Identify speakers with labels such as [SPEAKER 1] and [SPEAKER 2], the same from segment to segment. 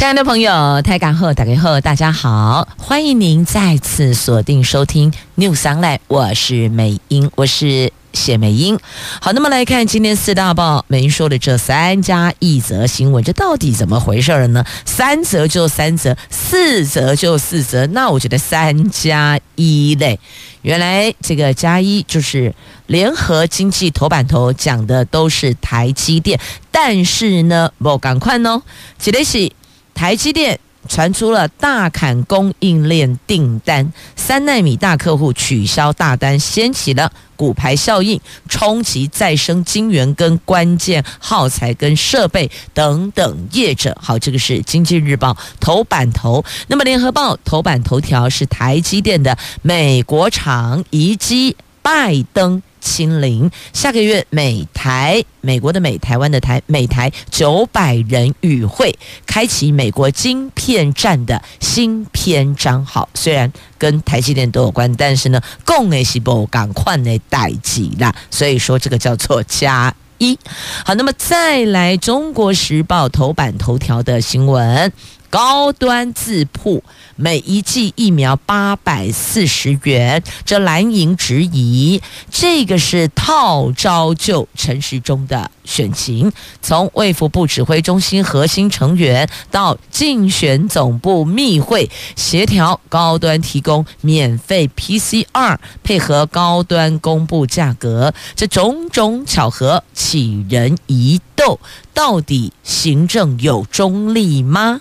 [SPEAKER 1] 亲爱的朋友，台港后打开后，大家好，欢迎您再次锁定收听 News Online，我是美英，我是谢美英。好，那么来看今天四大报，美英说的这三加一则新闻，这到底怎么回事呢？三则就三则，四则就四则，那我觉得三加一嘞，原来这个加一就是联合经济头版头讲的都是台积电，但是呢，不赶快哦，这里是。台积电传出了大砍供应链订单，三纳米大客户取消大单，掀起了骨牌效应，冲击再生晶圆跟关键耗材跟设备等等业者。好，这个是经济日报头版头。那么联合报头版头条是台积电的美国厂移机，拜登。清零，下个月美台，美国的美，台湾的台，美台九百人与会，开启美国晶片战的新篇章。好，虽然跟台积电都有关，但是呢，共诶是不赶快的代志啦，所以说这个叫做加一。好，那么再来，《中国时报》头版头条的新闻。高端自曝每一剂疫苗八百四十元，这蓝营质疑，这个是套招就陈时中的选情。从卫福部指挥中心核心成员到竞选总部密会协调，高端提供免费 PCR，配合高端公布价格，这种种巧合启人疑窦，到底行政有中立吗？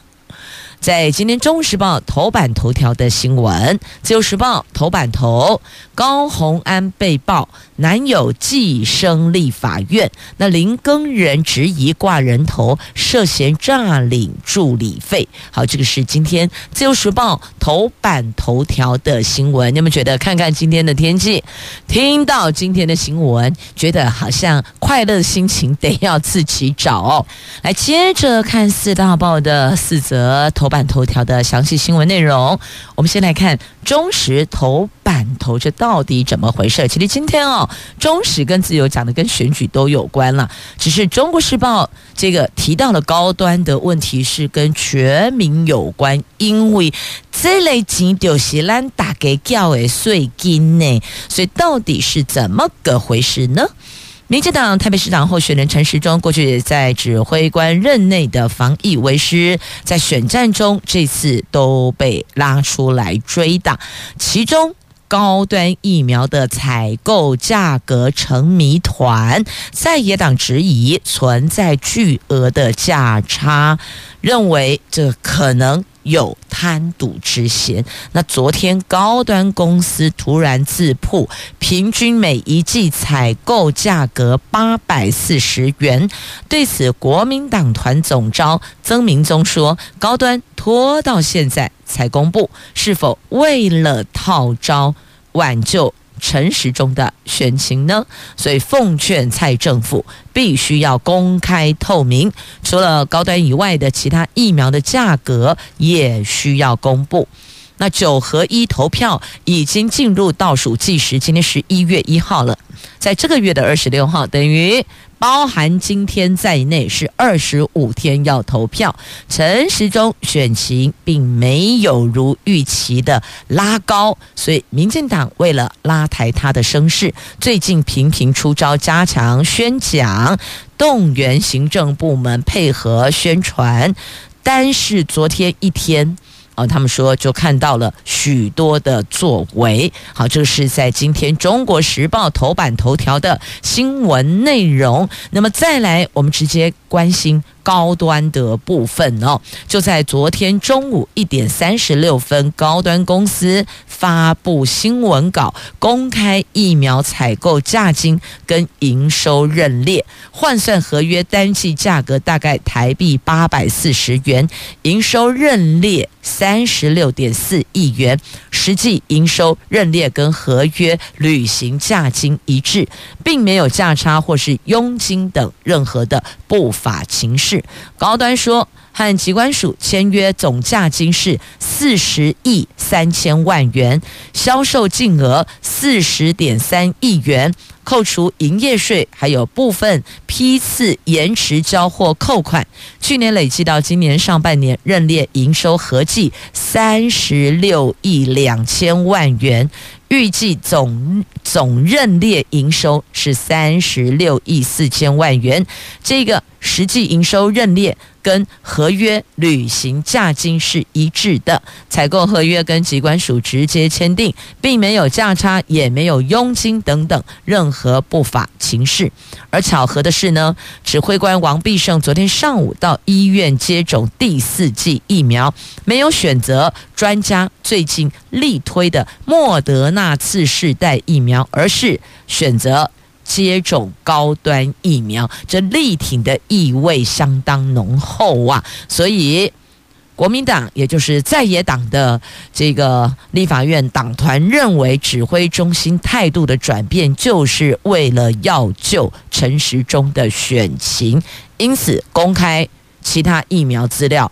[SPEAKER 1] 在今天《中时报》头版头条的新闻，《自由时报》头版头，高虹安被曝男友寄生立法院，那林耕仁质疑挂人头，涉嫌诈领助理费。好，这个是今天《自由时报》头版头条的新闻。你们觉得看看今天的天气，听到今天的新闻，觉得好像快乐的心情得要自己找。来，接着看四大报的四则头。版头条的详细新闻内容，我们先来看中时头版头，这到底怎么回事？其实今天哦，中时跟自由讲的跟选举都有关了，只是中国时报这个提到了高端的问题是跟全民有关，因为这类钱就是咱大家叫的税金呢，所以到底是怎么个回事呢？民进党台北市长候选人陈时中过去在指挥官任内的防疫为师，在选战中这次都被拉出来追打，其中高端疫苗的采购价格成谜团，在野党质疑存在巨额的价差，认为这可能。有贪赌之嫌。那昨天高端公司突然自曝，平均每一季采购价格八百四十元。对此，国民党团总召曾明宗说，高端拖到现在才公布，是否为了套招挽救？诚实中的选情呢？所以奉劝蔡政府必须要公开透明，除了高端以外的其他疫苗的价格也需要公布。那九合一投票已经进入倒数计时，今天是一月一号了，在这个月的二十六号，等于。包含今天在内是二十五天要投票，陈时中选情并没有如预期的拉高，所以民进党为了拉抬他的声势，最近频频出招，加强宣讲，动员行政部门配合宣传。但是昨天一天。他们说就看到了许多的作为。好，这是在今天《中国时报》头版头条的新闻内容。那么再来，我们直接关心。高端的部分哦，就在昨天中午一点三十六分，高端公司发布新闻稿，公开疫苗采购价金跟营收认列，换算合约单剂价格大概台币八百四十元，营收认列三三十六点四亿元，实际营收认列跟合约履行价金一致，并没有价差或是佣金等任何的不法情事。高端说，和机关署签约总价金是四十亿三千万元，销售净额四十点三亿元。扣除营业税，还有部分批次延迟交货扣款，去年累计到今年上半年认列营收合计三十六亿两千万元，预计总总认列营收是三十六亿四千万元，这个实际营收认列。跟合约履行价金是一致的，采购合约跟机关署直接签订，并没有价差，也没有佣金等等任何和不法情事。而巧合的是呢，指挥官王必胜昨天上午到医院接种第四剂疫苗，没有选择专家最近力推的莫德纳次世代疫苗，而是选择。接种高端疫苗，这力挺的意味相当浓厚啊！所以国民党，也就是在野党的这个立法院党团认为，指挥中心态度的转变，就是为了要救陈时中的选情，因此公开其他疫苗资料，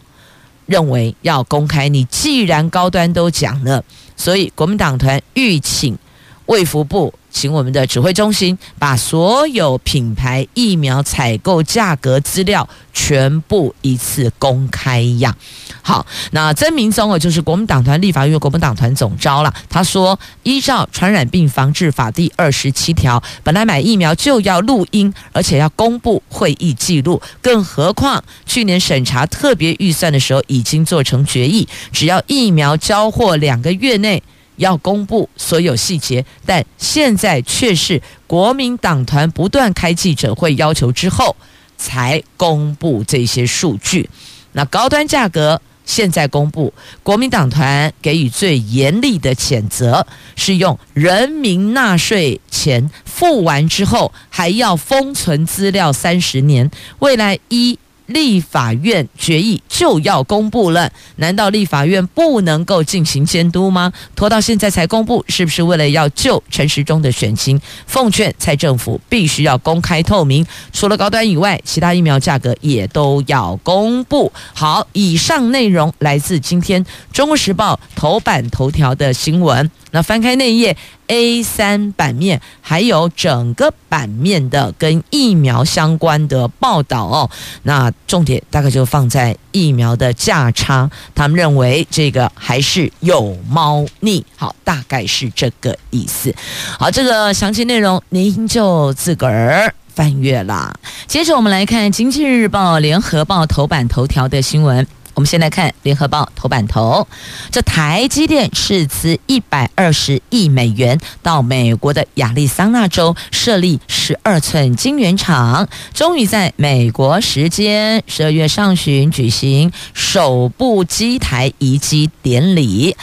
[SPEAKER 1] 认为要公开。你既然高端都讲了，所以国民党团欲请卫福部。请我们的指挥中心把所有品牌疫苗采购价格资料全部一次公开呀！好，那曾明宗啊，就是国民党团立法院国民党团总召了。他说，依照《传染病防治法》第二十七条，本来买疫苗就要录音，而且要公布会议记录。更何况去年审查特别预算的时候已经做成决议，只要疫苗交货两个月内。要公布所有细节，但现在却是国民党团不断开记者会要求之后，才公布这些数据。那高端价格现在公布，国民党团给予最严厉的谴责，是用人民纳税钱付完之后，还要封存资料三十年，未来一。立法院决议就要公布了，难道立法院不能够进行监督吗？拖到现在才公布，是不是为了要救陈时中的选情？奉劝蔡政府必须要公开透明，除了高端以外，其他疫苗价格也都要公布。好，以上内容来自今天《中国时报》头版头条的新闻。那翻开那一页 A 三版面，还有整个版面的跟疫苗相关的报道哦。那重点大概就放在疫苗的价差，他们认为这个还是有猫腻。好，大概是这个意思。好，这个详细内容您就自个儿翻阅啦。接着我们来看《经济日报》、《联合报》头版头条的新闻。我们先来看《联合报》头版头，这台积电斥资一百二十亿美元到美国的亚利桑那州设立十二寸晶圆厂，终于在美国时间十二月上旬举行首部机台移机典礼。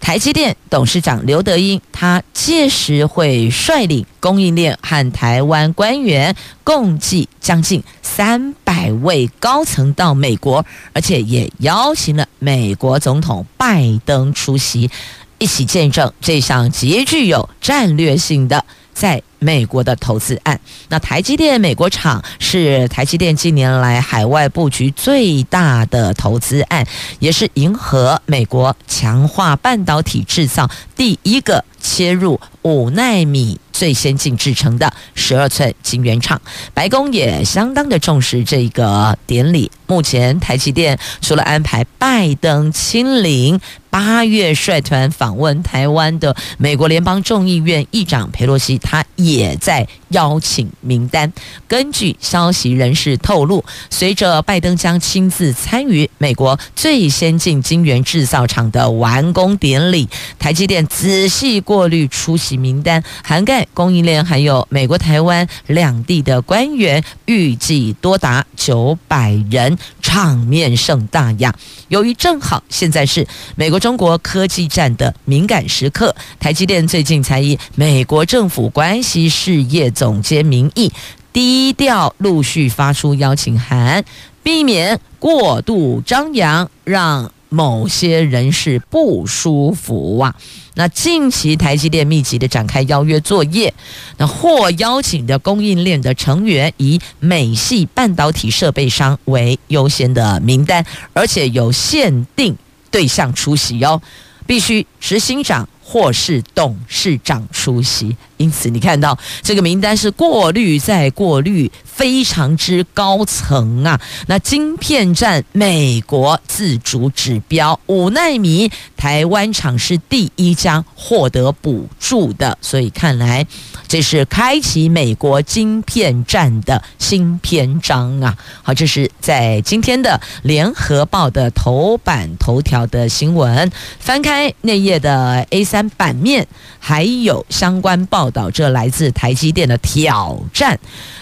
[SPEAKER 1] 台积电董事长刘德英，他届时会率领供应链和台湾官员共计将近三百位高层到美国，而且也邀请了美国总统拜登出席，一起见证这项极具有战略性的在美国的投资案，那台积电美国厂是台积电近年来海外布局最大的投资案，也是迎合美国强化半导体制造第一个切入五纳米最先进制成的十二寸晶圆厂。白宫也相当的重视这个典礼。目前台积电除了安排拜登亲临，八月率团访问台湾的美国联邦众议院议长佩洛西，他也在邀请名单。根据消息人士透露，随着拜登将亲自参与美国最先进晶圆制造厂的完工典礼，台积电仔细过滤出席名单，涵盖供应链还有美国台湾两地的官员，预计多达九百人，场面盛大呀。由于正好现在是美国中国科技战的敏感时刻，台积电最近才以美国政府关系。事业总监名义低调陆续发出邀请函，避免过度张扬，让某些人士不舒服啊。那近期台积电密集的展开邀约作业，那获邀请的供应链的成员以美系半导体设备商为优先的名单，而且有限定对象出席哟，必须执行长或是董事长出席。因此，你看到这个名单是过滤再过滤，非常之高层啊。那晶片战，美国自主指标五纳米，台湾厂是第一家获得补助的，所以看来这是开启美国晶片战的新篇章啊。好，这是在今天的联合报的头版头条的新闻，翻开内页的 A 三版面，还有相关报。道这来自台积电的挑战，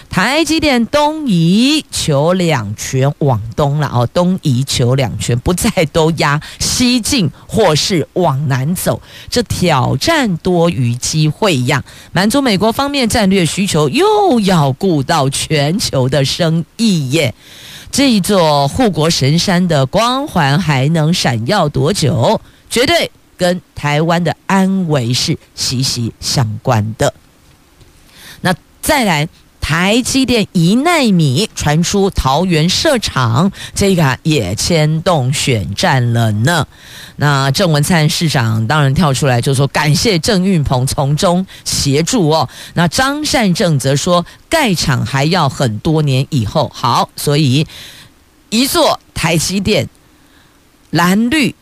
[SPEAKER 1] 台积电东移求两全往东了哦，东移求两全，不再都压西进或是往南走，这挑战多于机会呀，满足美美国方面战略需求，又要顾到全球的生意耶，这一座护国神山的光环还能闪耀多久？绝对。跟台湾的安危是息息相关的。那再来，台积电一奈米传出桃园设厂，这个也牵动选战了呢。那郑文灿市长当然跳出来就说感谢郑运鹏从中协助哦。那张善政则说盖厂还要很多年以后。好，所以一座台积电蓝绿。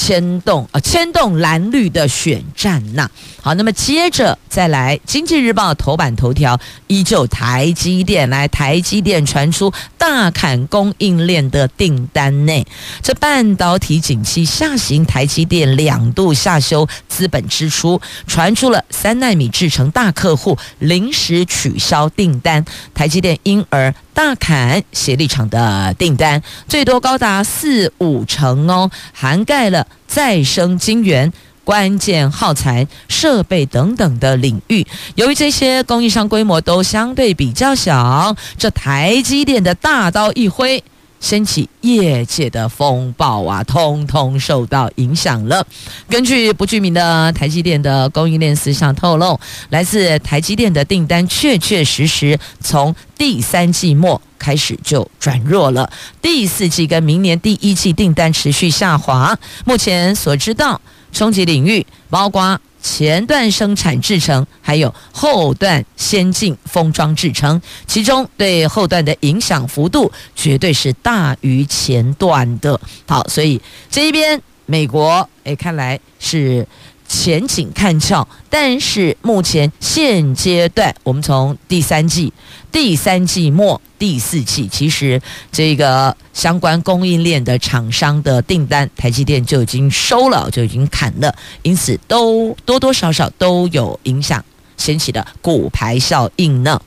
[SPEAKER 1] 牵动啊，牵动蓝绿的选战呐、好，那么接着再来，《经济日报》头版头条依旧台积电来，台积电传出大砍供应链的订单内，这半导体景气下行，台积电两度下修资本支出，传出了三纳米制程大客户临时取消订单，台积电因而大砍协力厂的订单，最多高达四五成哦，涵盖了。再生晶圆、关键耗材、设备等等的领域，由于这些供应商规模都相对比较小，这台积电的大刀一挥，掀起业界的风暴啊，通通受到影响了。根据不具名的台积电的供应链私下透露，来自台积电的订单确确实实从第三季末。开始就转弱了，第四季跟明年第一季订单持续下滑。目前所知道，冲击领域包括前段生产制程，还有后段先进封装制程，其中对后段的影响幅度绝对是大于前段的。好，所以这一边美国，诶，看来是。前景看俏，但是目前现阶段，我们从第三季、第三季末、第四季，其实这个相关供应链的厂商的订单，台积电就已经收了，就已经砍了，因此都多多少少都有影响，掀起的骨牌效应呢。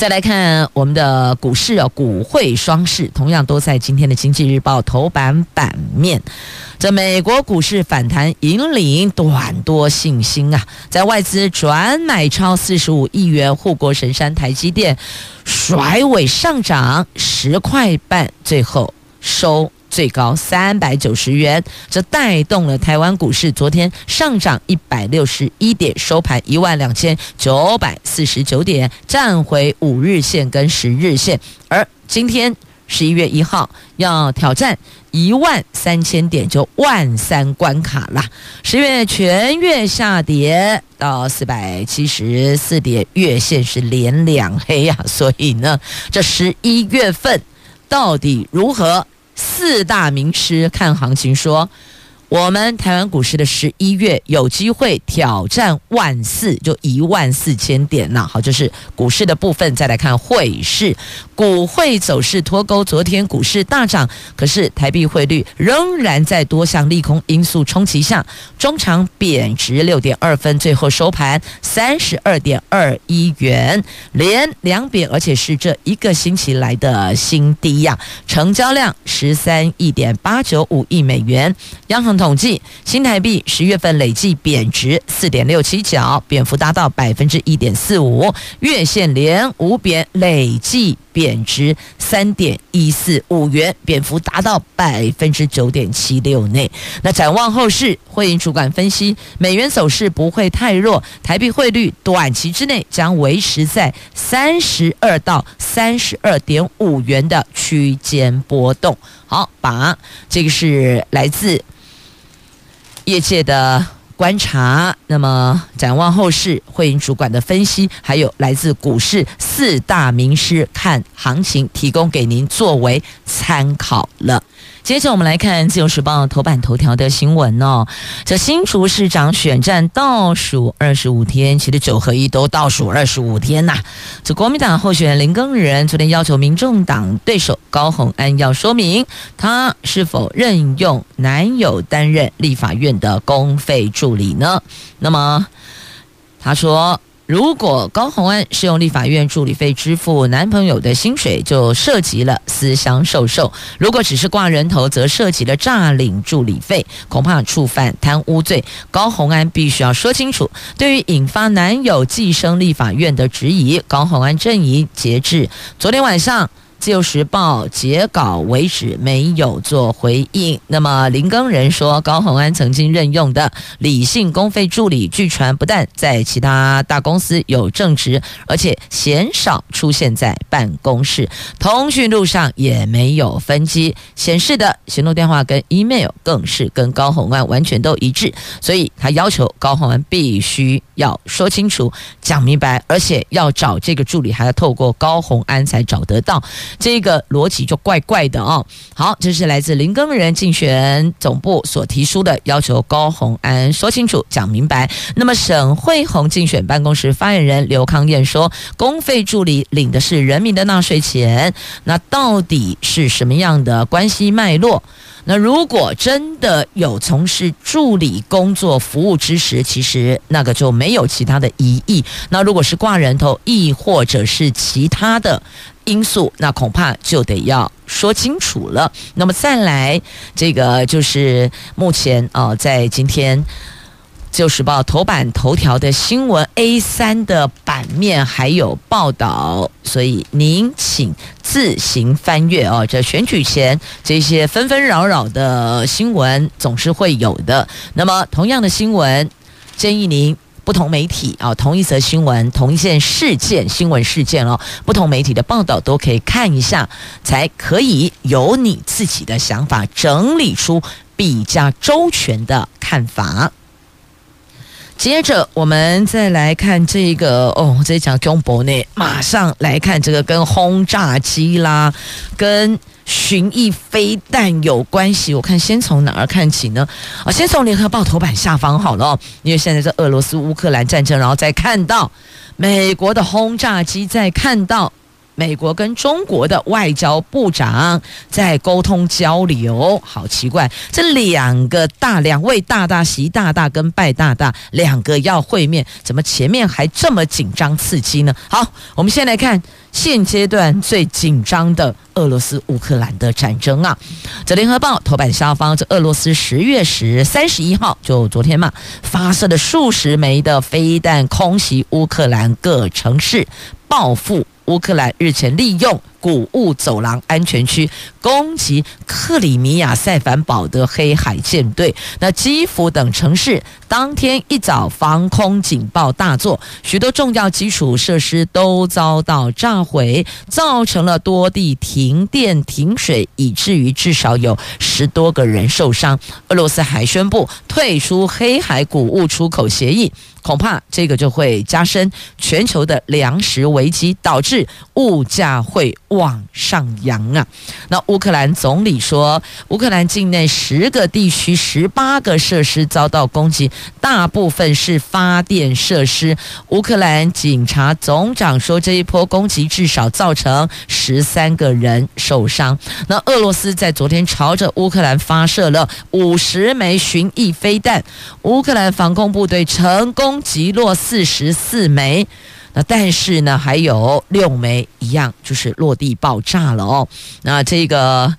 [SPEAKER 1] 再来看我们的股市啊，股汇双市同样都在今天的《经济日报》头版版面。这美国股市反弹引领短多信心啊，在外资转买超四十五亿元护国神山台积电，甩尾上涨十块半，最后收。最高三百九十元，这带动了台湾股市昨天上涨一百六十一点，收盘一万两千九百四十九点，站回五日线跟十日线。而今天十一月一号要挑战一万三千点，就万三关卡啦。十月全月下跌到四百七十四点，月线是连两黑呀、啊。所以呢，这十一月份到底如何？四大名师看行情说，我们台湾股市的十一月有机会挑战万四，就一万四千点。那好，就是股市的部分。再来看汇市，股汇走势脱钩。昨天股市大涨，可是台币汇率仍然在多项利空因素冲击下，中场贬值六点二分，最后收盘三十二点二一元，连两贬，而且是这一个星期来的新低呀。成交量十三亿点八九五亿美元，央行。统计，新台币十月份累计贬值四点六七角，贬幅达到百分之一点四五，月线连五贬，累计贬值三点一四五元，贬幅达到百分之九点七六内。那展望后市，会银主管分析，美元走势不会太弱，台币汇率短期之内将维持在三十二到三十二点五元的区间波动。好，把这个是来自业界的观察，那么展望后市，会银主管的分析，还有来自股市四大名师看行情，提供给您作为参考了。接着我们来看《自由时报》头版头条的新闻哦。这新竹市长选战倒数二十五天，其实九合一都倒数二十五天呐。这国民党候选人林耕仁昨天要求民众党对手高虹安要说明，他是否任用男友担任立法院的公费助理呢？那么他说。如果高虹安是用立法院助理费支付男朋友的薪水，就涉及了私相授受；如果只是挂人头，则涉及了诈领助理费，恐怕触犯贪污罪。高虹安必须要说清楚。对于引发男友寄生立法院的质疑，高虹安阵营截至昨天晚上。自由时报截稿为止没有做回应。那么林耕仁说，高虹安曾经任用的李姓公费助理，据传不但在其他大公司有正职，而且鲜少出现在办公室，通讯录上也没有分机，显示的行动电话跟 email 更是跟高虹安完全都一致。所以他要求高虹安必须要说清楚、讲明白，而且要找这个助理，还要透过高虹安才找得到。这个逻辑就怪怪的哦。好，这是来自林耕仁竞选总部所提出的要求，高虹安说清楚、讲明白。那么沈慧红竞选办公室发言人刘康燕说，公费助理领的是人民的纳税钱，那到底是什么样的关系脉络？那如果真的有从事助理工作服务之实，其实那个就没有其他的疑义。那如果是挂人头，亦或者是其他的因素，那恐怕就得要说清楚了。那么再来，这个就是目前啊、在今天。自由时报头版头条的新闻 A 三的版面还有报道，所以您请自行翻阅哦。这选举前这些纷纷扰扰的新闻总是会有的。那么同样的新闻，建议您不同媒体啊，同一则新闻、同一件事件、新闻事件哦，不同媒体的报道都可以看一下，才可以有你自己的想法，整理出比较周全的看法。接着，我们再来看这个哦，这讲中博呢，马上来看这个跟轰炸机啦，跟巡弋飞弹有关系。我看先从哪儿看起呢？啊，先从联合报头版下方好了哦，因为现在是俄罗斯乌克兰战争，然后再看到美国的轰炸机，再看到。美国跟中国的外交部长在沟通交流，好奇怪，这两个大两位大大习大大跟拜大大两个要会面，怎么前面还这么紧张刺激呢？好，我们先来看现阶段最紧张的俄罗斯乌克兰的战争啊。这联合报头版下方，这俄罗斯十月十三十一号就昨天嘛，发射了数十枚的飞弹空袭乌克兰各城市，报复。乌克兰日前利用谷物走廊安全区攻击克里米亚塞凡堡的黑海舰队，那基辅等城市当天一早防空警报大作，许多重要基础设施都遭到炸毁，造成了多地停电停水，以至于至少有十多个人受伤。俄罗斯还宣布退出黑海谷物出口协议。恐怕这个就会加深全球的粮食危机，导致物价会往上扬啊！那乌克兰总理说，乌克兰境内十个地区十八个设施遭到攻击，大部分是发电设施。乌克兰警察总长说，这一波攻击至少造成十三个人受伤。那俄罗斯在昨天朝着乌克兰发射了五十枚巡弋飞弹，乌克兰防空部队成功击落四十四枚。那但是呢，还有六枚一样就是落地爆炸了哦。那这个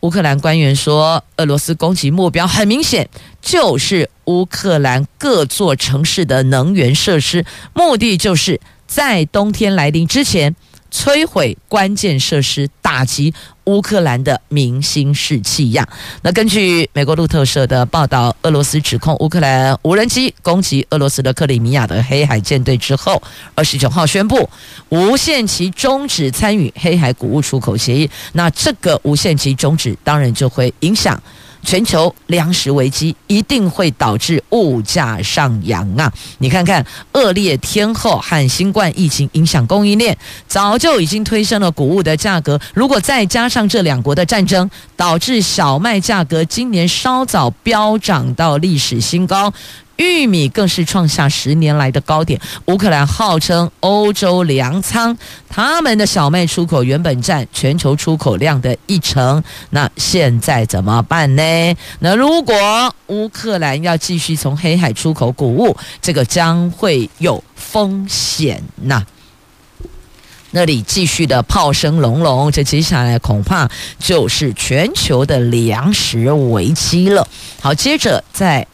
[SPEAKER 1] 乌克兰官员说，俄罗斯攻击目标很明显，就是乌克兰各座城市的能源设施，目的就是在冬天来临之前。摧毁关键设施，打击乌克兰的民心士气呀！那根据美国路透社的报道，俄罗斯指控乌克兰无人机攻击俄罗斯的克里米亚的黑海舰队之后，二十九号宣布无限期终止参与黑海谷物出口协议。那这个无限期终止，当然就会影响。全球粮食危机一定会导致物价上扬啊！你看看恶劣天后和新冠疫情影响供应链，早就已经推升了谷物的价格。如果再加上这两国的战争，导致小麦价格今年稍早飙涨到历史新高。玉米更是创下十年来的高点。乌克兰号称欧洲粮仓，他们的小麦出口原本占全球出口量的一成。那现在怎么办呢？那如果乌克兰要继续从黑海出口谷物，这个将会有风险呐。那里继续的炮声隆隆，这接下来恐怕就是全球的粮食危机了。好，接着在。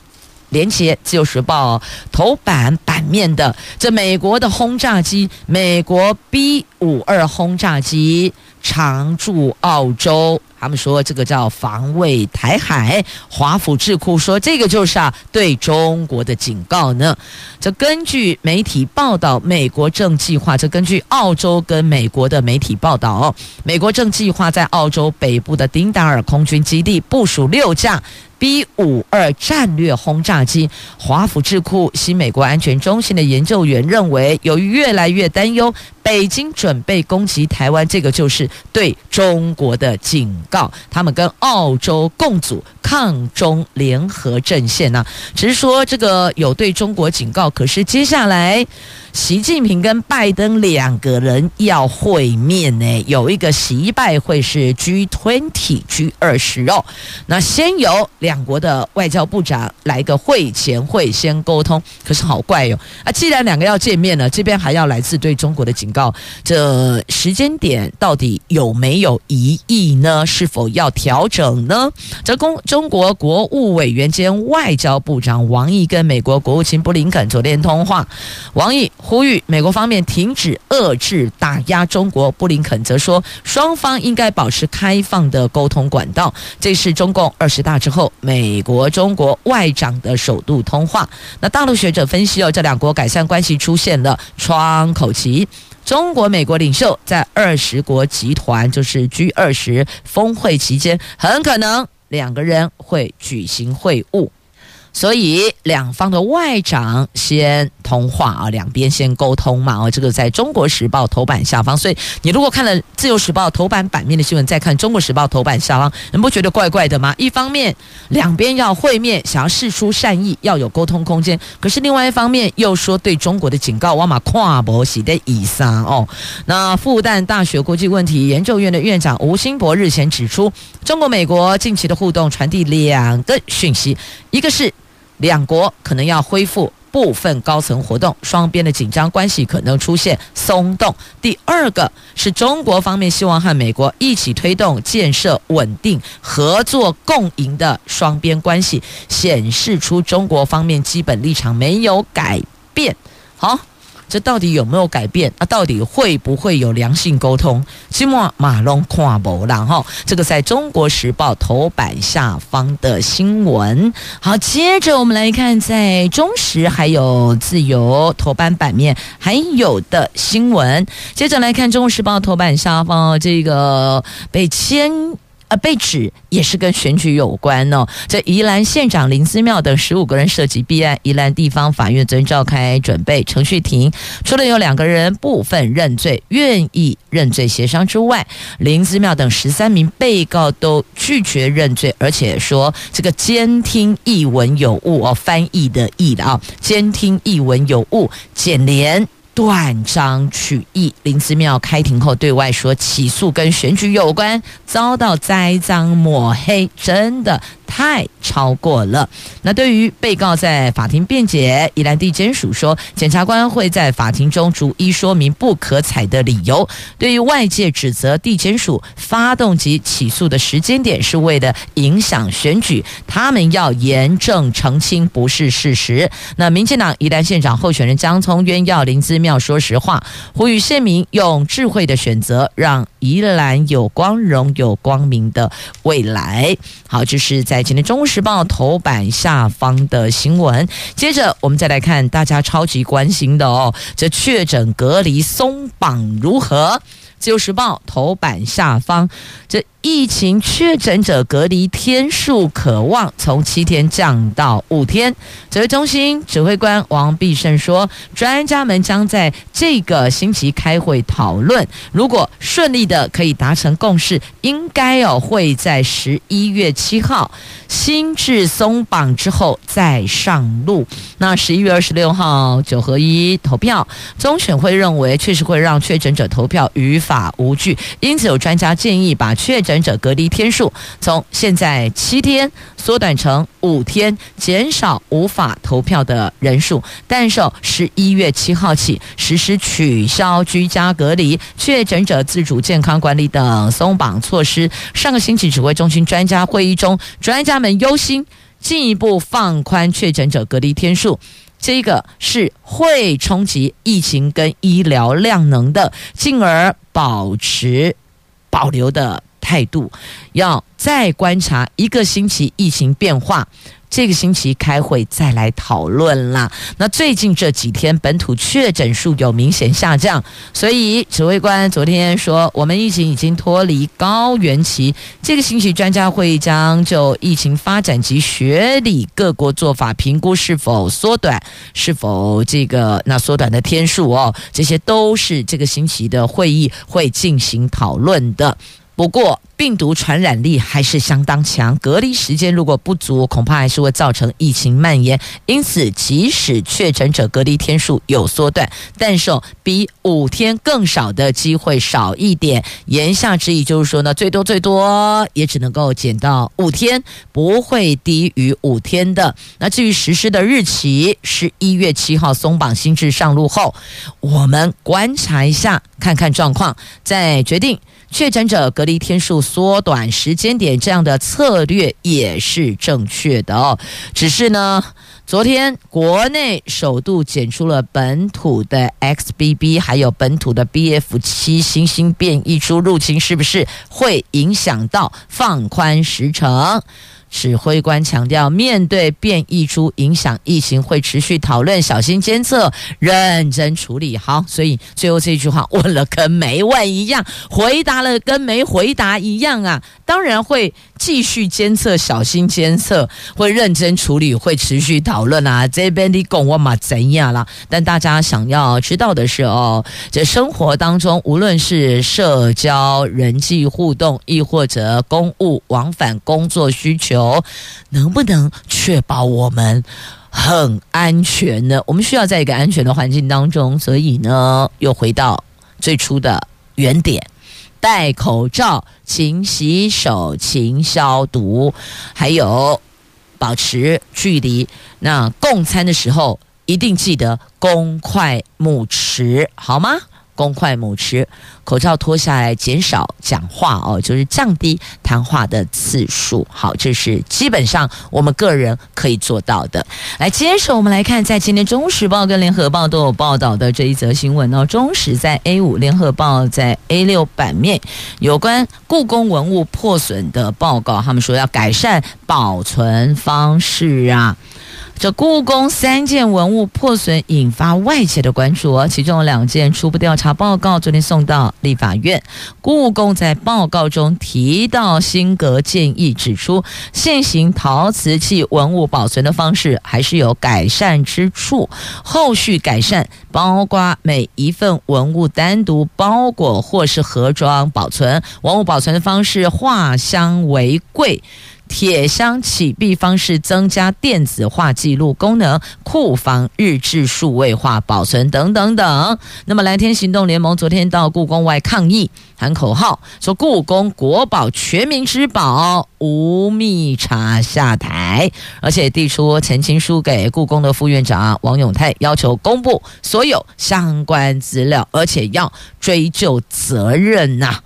[SPEAKER 1] 连接《自由时报》头版版面的这美国的轰炸机，美国 B 五二轰炸机常驻澳洲，他们说这个叫防卫台海。华府智库说这个就是啊对中国的警告呢。这根据媒体报道，美国正计划，这根据澳洲跟美国的媒体报道，美国正计划在澳洲北部的丁达尔空军基地部署六架。B 五二战略轰炸机，华府智库新美国安全中心的研究员认为，由于越来越担忧北京准备攻击台湾，这个就是对中国的警告。他们跟澳洲共组抗中联合阵线呢、啊，只是说这个有对中国警告，可是接下来。习近平跟拜登两个人要会面呢，有一个习拜会是 G20 G 二十哦。那先由两国的外交部长来个会前会先沟通，可是好怪哟啊！既然两个要见面了，这边还要来自对中国的警告，这时间点到底有没有疑义呢？是否要调整呢？这公中国国务委员兼外交部长王毅跟美国国务卿布林肯昨天通话，王毅。呼吁美国方面停止遏制打压中国，布林肯则说，双方应该保持开放的沟通管道。这是中共二十大之后美国中国外长的首度通话。那大陆学者分析哦，这两国改善关系出现了窗口期。中国、美国领袖在二十国集团，就是 G 二十峰会期间，很可能两个人会举行会晤。所以两方的外长先通话啊，两边先沟通嘛哦，这个在中国时报头版下方。所以你如果看了自由时报头版版面的新闻，再看中国时报头版下方，你不觉得怪怪的吗？一方面两边要会面，想要示出善意，要有沟通空间；可是另外一方面又说对中国的警告，我嘛跨博喜的以上哦。那复旦大学国际问题研究院的院长吴新博日前指出，中国美国近期的互动传递两个讯息，一个是。两国可能要恢复部分高层活动，双边的紧张关系可能出现松动。第二个是中国方面希望和美国一起推动建设稳定、合作共赢的双边关系，显示出中国方面基本立场没有改变。好。这到底有没有改变啊？到底会不会有良性沟通？起码马龙跨博了哈。这个在中国时报头版下方的新闻。好，接着我们来看，在中时还有自由头版版面还有的新闻。接着来看中国时报头版下方这个被签签。被指也是跟选举有关哦。这宜兰县长林思妙等十五个人涉及弊案，宜兰地方法院昨天召开准备程序庭，除了有两个人部分认罪、愿意认罪协商之外，林思妙等十三名被告都拒绝认罪，而且说这个监听译文有误哦，翻译的译的啊，监听译文有误，简联断章取义，林姿妙开庭后对外说，起诉跟选举有关，遭到栽赃抹黑，真的。太超过了。那对于被告在法庭辩解，宜兰地检署说，检察官会在法庭中逐一说明不可采的理由。对于外界指责地检署发动及起诉的时间点是为了影响选举，他们要严正澄清不是事实。那民进党宜兰县长候选人江聪渊要林姿妙说实话，呼吁县民用智慧的选择，让宜兰有光荣有光明的未来。好，就是在。今天《中时报》头版下方的新闻，接着我们再来看大家超级关心的哦，这确诊隔离松绑如何？《自由时报》头版下方这。疫情确诊者隔离天数可望从七天降到五天。指挥中心指挥官王必胜说，专家们将在这个星期开会讨论，如果顺利的可以达成共识，应该哦会在十一月七号新制松绑之后再上路。那十一月二十六号九合一投票，中选会认为确实会让确诊者投票于法无据，因此有专家建议把确诊诊者隔离天数从现在七天缩短成五天，减少无法投票的人数。但是十一月七号起实施取消居家隔离、确诊者自主健康管理等松绑措施。上个星期指挥中心专家会议中，专家们忧心进一步放宽确诊者隔离天数，这个是会冲击疫情跟医疗量能的，进而保持保留的。态度要再观察一个星期疫情变化，这个星期开会再来讨论啦。那最近这几天本土确诊数有明显下降，所以指挥官昨天说，我们疫情已经脱离高原期。这个星期专家会议将就疫情发展及学理各国做法评估是否缩短，是否这个那缩短的天数哦，这些都是这个星期的会议会进行讨论的。不过，病毒传染力还是相当强，隔离时间如果不足，恐怕还是会造成疫情蔓延。因此，即使确诊者隔离天数有缩短，但是哦比五天更少的机会少一点。言下之意就是说呢，最多最多也只能够减到五天，不会低于五天的。那至于实施的日期，十一月七号松绑新制上路后，我们观察一下，看看状况，再决定。确诊者隔离天数缩短时间点，这样的策略也是正确的哦。只是呢，昨天国内首度检出了本土的 XBB，还有本土的 BF 七新兴变异株入侵，是不是会影响到放宽时程？指挥官强调，面对变异株影响疫情，会持续讨论、小心监测、认真处理。好，所以最后这句话问了跟没问一样，回答了跟没回答一样啊！当然会继续监测、小心监测，会认真处理，会持续讨论啊。这边的讲我嘛怎样啦？但大家想要知道的是哦，这生活当中，无论是社交、人际互动，亦或者公务往返、工作需求。能不能确保我们很安全呢？我们需要在一个安全的环境当中，所以呢，又回到最初的原点：戴口罩、勤洗手、勤消毒，还有保持距离。那共餐的时候一定记得公筷母匙，好吗？公筷母匙，口罩脱下来，减少讲话哦，就是降低谈话的次数。好，这是基本上我们个人可以做到的。来，接着我们来看，在今天《中时报》跟《联合报》都有报道的这一则新闻哦。中时在 A 五，《联合报》在 A 六版面有关故宫文物破损的报告，他们说要改善保存方式啊。这故宫三件文物破损引发外界的关注，其中有两件初步调查报告昨天送到立法院。故宫在报告中提到新格建议，指出现行陶瓷器文物保存的方式还是有改善之处，后续改善包括每一份文物单独包裹或是盒装保存，文物保存的方式化箱为柜。铁箱启闭方式增加电子化记录功能，库房日志数位化保存等等等。那么蓝天行动联盟昨天到故宫外抗议，喊口号说故宫国宝全民之宝无蜜茶下台，而且递出澄清书给故宫的副院长王永泰，要求公布所有相关资料，而且要追究责任呐、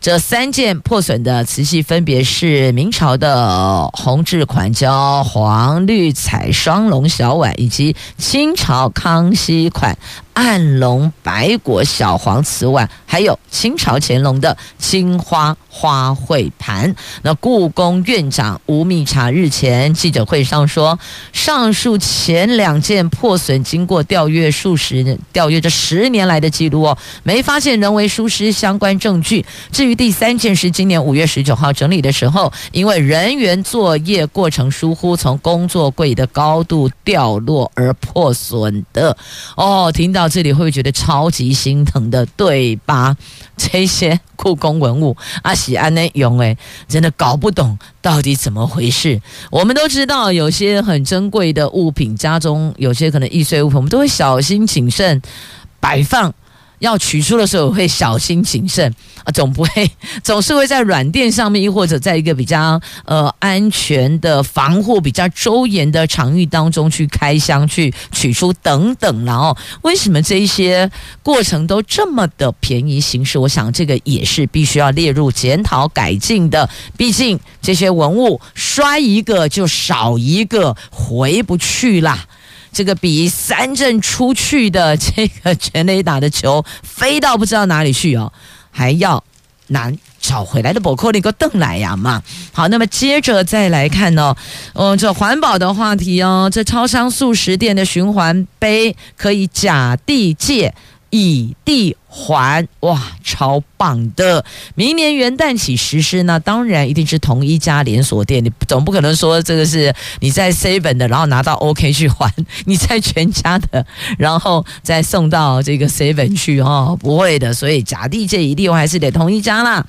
[SPEAKER 1] 这三件破损的瓷器分别是明朝的红制款焦黄绿彩双龙小碗，以及清朝康熙款暗龙白果小黄瓷碗，还有清朝乾隆的青花花卉盘。那故宫院长吴密察日前记者会上说，上述前两件破损，经过调阅数十调阅这十年来的记录哦，没发现人为疏失相关证据。至于第三件是今年五月十九号整理的时候，因为人员作业过程疏忽，从工作柜的高度掉落而破损的。哦，听到。这里会不会觉得超级心疼的，对吧？这些故宫文物阿喜安内勇哎，真的搞不懂到底怎么回事。我们都知道，有些很珍贵的物品，家中有些可能易碎物品，我们都会小心谨慎摆放。要取出的时候会小心谨慎啊，总不会 总是会在软垫上面，或者在一个比较呃安全的防护比较周严的场域当中去开箱去取出等等，然后为什么这一些过程都这么的便宜行事？我想这个也是必须要列入检讨改进的。毕竟这些文物摔一个就少一个，回不去啦。这个比三阵出去的这个全垒打的球飞到不知道哪里去哦，还要难找回来的。宝扣那个邓来呀嘛。好，那么接着再来看呢，嗯，这环保的话题哦，这超商速食店的循环杯可以甲地借，乙地还，哇，超棒的！明年元旦起实施呢，当然一定是同一家连锁店，你总不可能说这个是你在 Seven 的，然后拿到 OK 去还，你在全家的，然后再送到这个 Seven 去哦，不会的。所以假地这一地还是得同一家啦。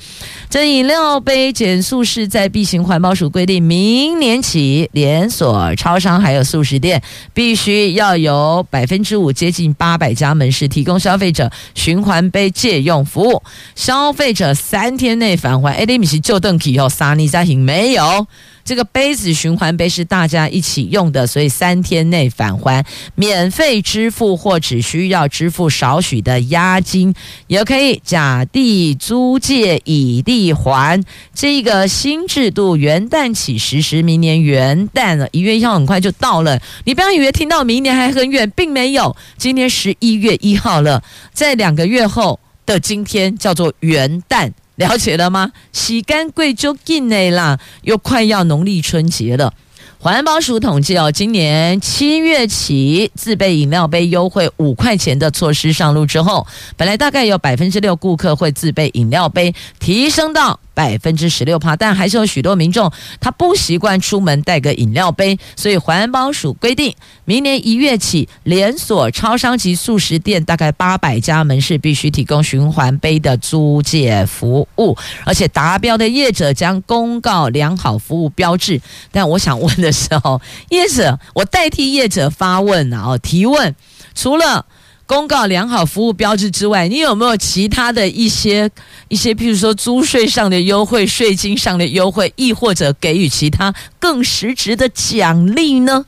[SPEAKER 1] 这饮料杯减速是在 B 型环保署规定，明年起连锁超商还有速食店必须要有百分之五，接近八百家门市提供消费者循环。杯借用服务，消费者三天内返还。哎，你不是旧邓以后沙尼家庭没有这个杯子循环杯是大家一起用的，所以三天内返还，免费支付或只需要支付少许的押金，也可以甲地租借，乙地还。这个新制度元旦起实施，明年元旦了，一月一号很快就到了。你不要以为听到明年还很远，并没有。今天十一月一号了，在两个月后的今天叫做元旦。了解了吗？洗干贵州境内啦，又快要农历春节了。环保署统计哦，今年七月起自备饮料杯优惠五块钱的措施上路之后，本来大概有百分之六顾客会自备饮料杯，提升到。百分之十六趴，但还是有许多民众他不习惯出门带个饮料杯，所以环保署规定，明年一月起，连锁超商及速食店大概八百家门市必须提供循环杯的租借服务，而且达标的业者将公告良好服务标志。但我想问的是哦，业者，我代替业者发问啊，提问，除了。公告良好服务标志之外，你有没有其他的一些一些，譬如说租税上的优惠、税金上的优惠，亦或者给予其他更实质的奖励呢？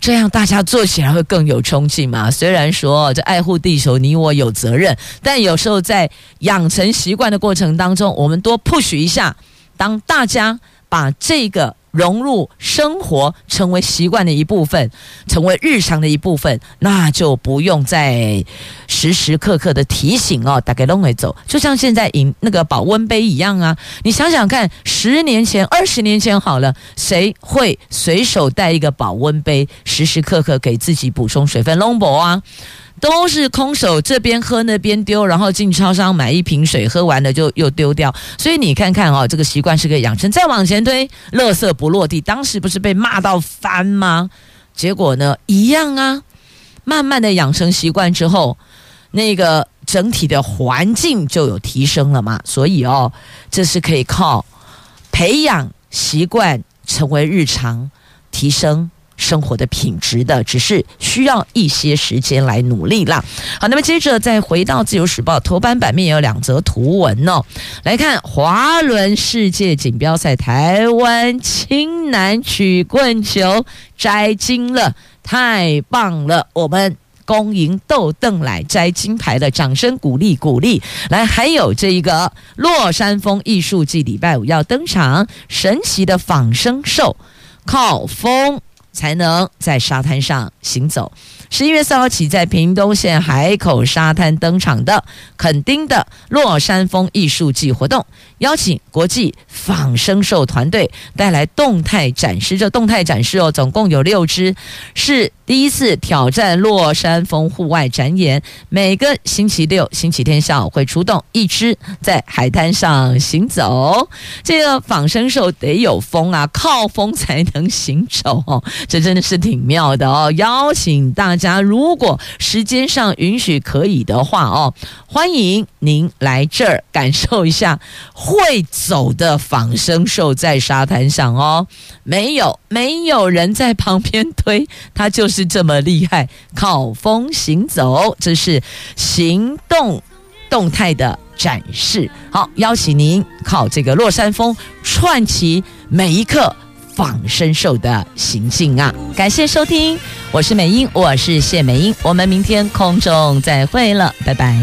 [SPEAKER 1] 这样大家做起来会更有冲劲嘛？虽然说这爱护地球，你我有责任，但有时候在养成习惯的过程当中，我们多 push 一下，当大家把这个。融入生活，成为习惯的一部分，成为日常的一部分，那就不用再时时刻刻的提醒哦。大概都会走，就像现在饮那个保温杯一样啊。你想想看，十年前、二十年前好了，谁会随手带一个保温杯，时时刻刻给自己补充水分？龙博啊。都是空手这边喝那边丢，然后进超商买一瓶水，喝完了就又丢掉。所以你看看哦，这个习惯是个养成。再往前推，垃圾不落地，当时不是被骂到翻吗？结果呢，一样啊。慢慢的养成习惯之后，那个整体的环境就有提升了嘛。所以哦，这是可以靠培养习惯。成为日常，提升。生活的品质的，只是需要一些时间来努力啦。好，那么接着再回到《自由时报》头版版面，有两则图文哦。来看滑轮世界锦标赛，台湾青男曲棍球摘金了，太棒了！我们恭迎豆邓来摘金牌的，掌声鼓励鼓励。来，还有这一个落山风艺术季，礼拜五要登场，神奇的仿生兽，靠风。才能在沙滩上行走。十一月四号起，在屏东县海口沙滩登场的垦丁的落山风艺术季活动，邀请国际仿生兽团队带来动态展示。这动态展示哦，总共有六只，是第一次挑战落山风户外展演。每个星期六、星期天下午会出动一只，在海滩上行走。这个仿生兽得有风啊，靠风才能行走哦，这真的是挺妙的哦。邀请大。家如果时间上允许可以的话哦，欢迎您来这儿感受一下会走的仿生兽在沙滩上哦。没有没有人在旁边推，它就是这么厉害，靠风行走，这是行动动态的展示。好，邀请您靠这个落山风串起每一刻。仿生兽的行径啊！感谢收听，我是美英，我是谢美英，我们明天空中再会了，拜拜。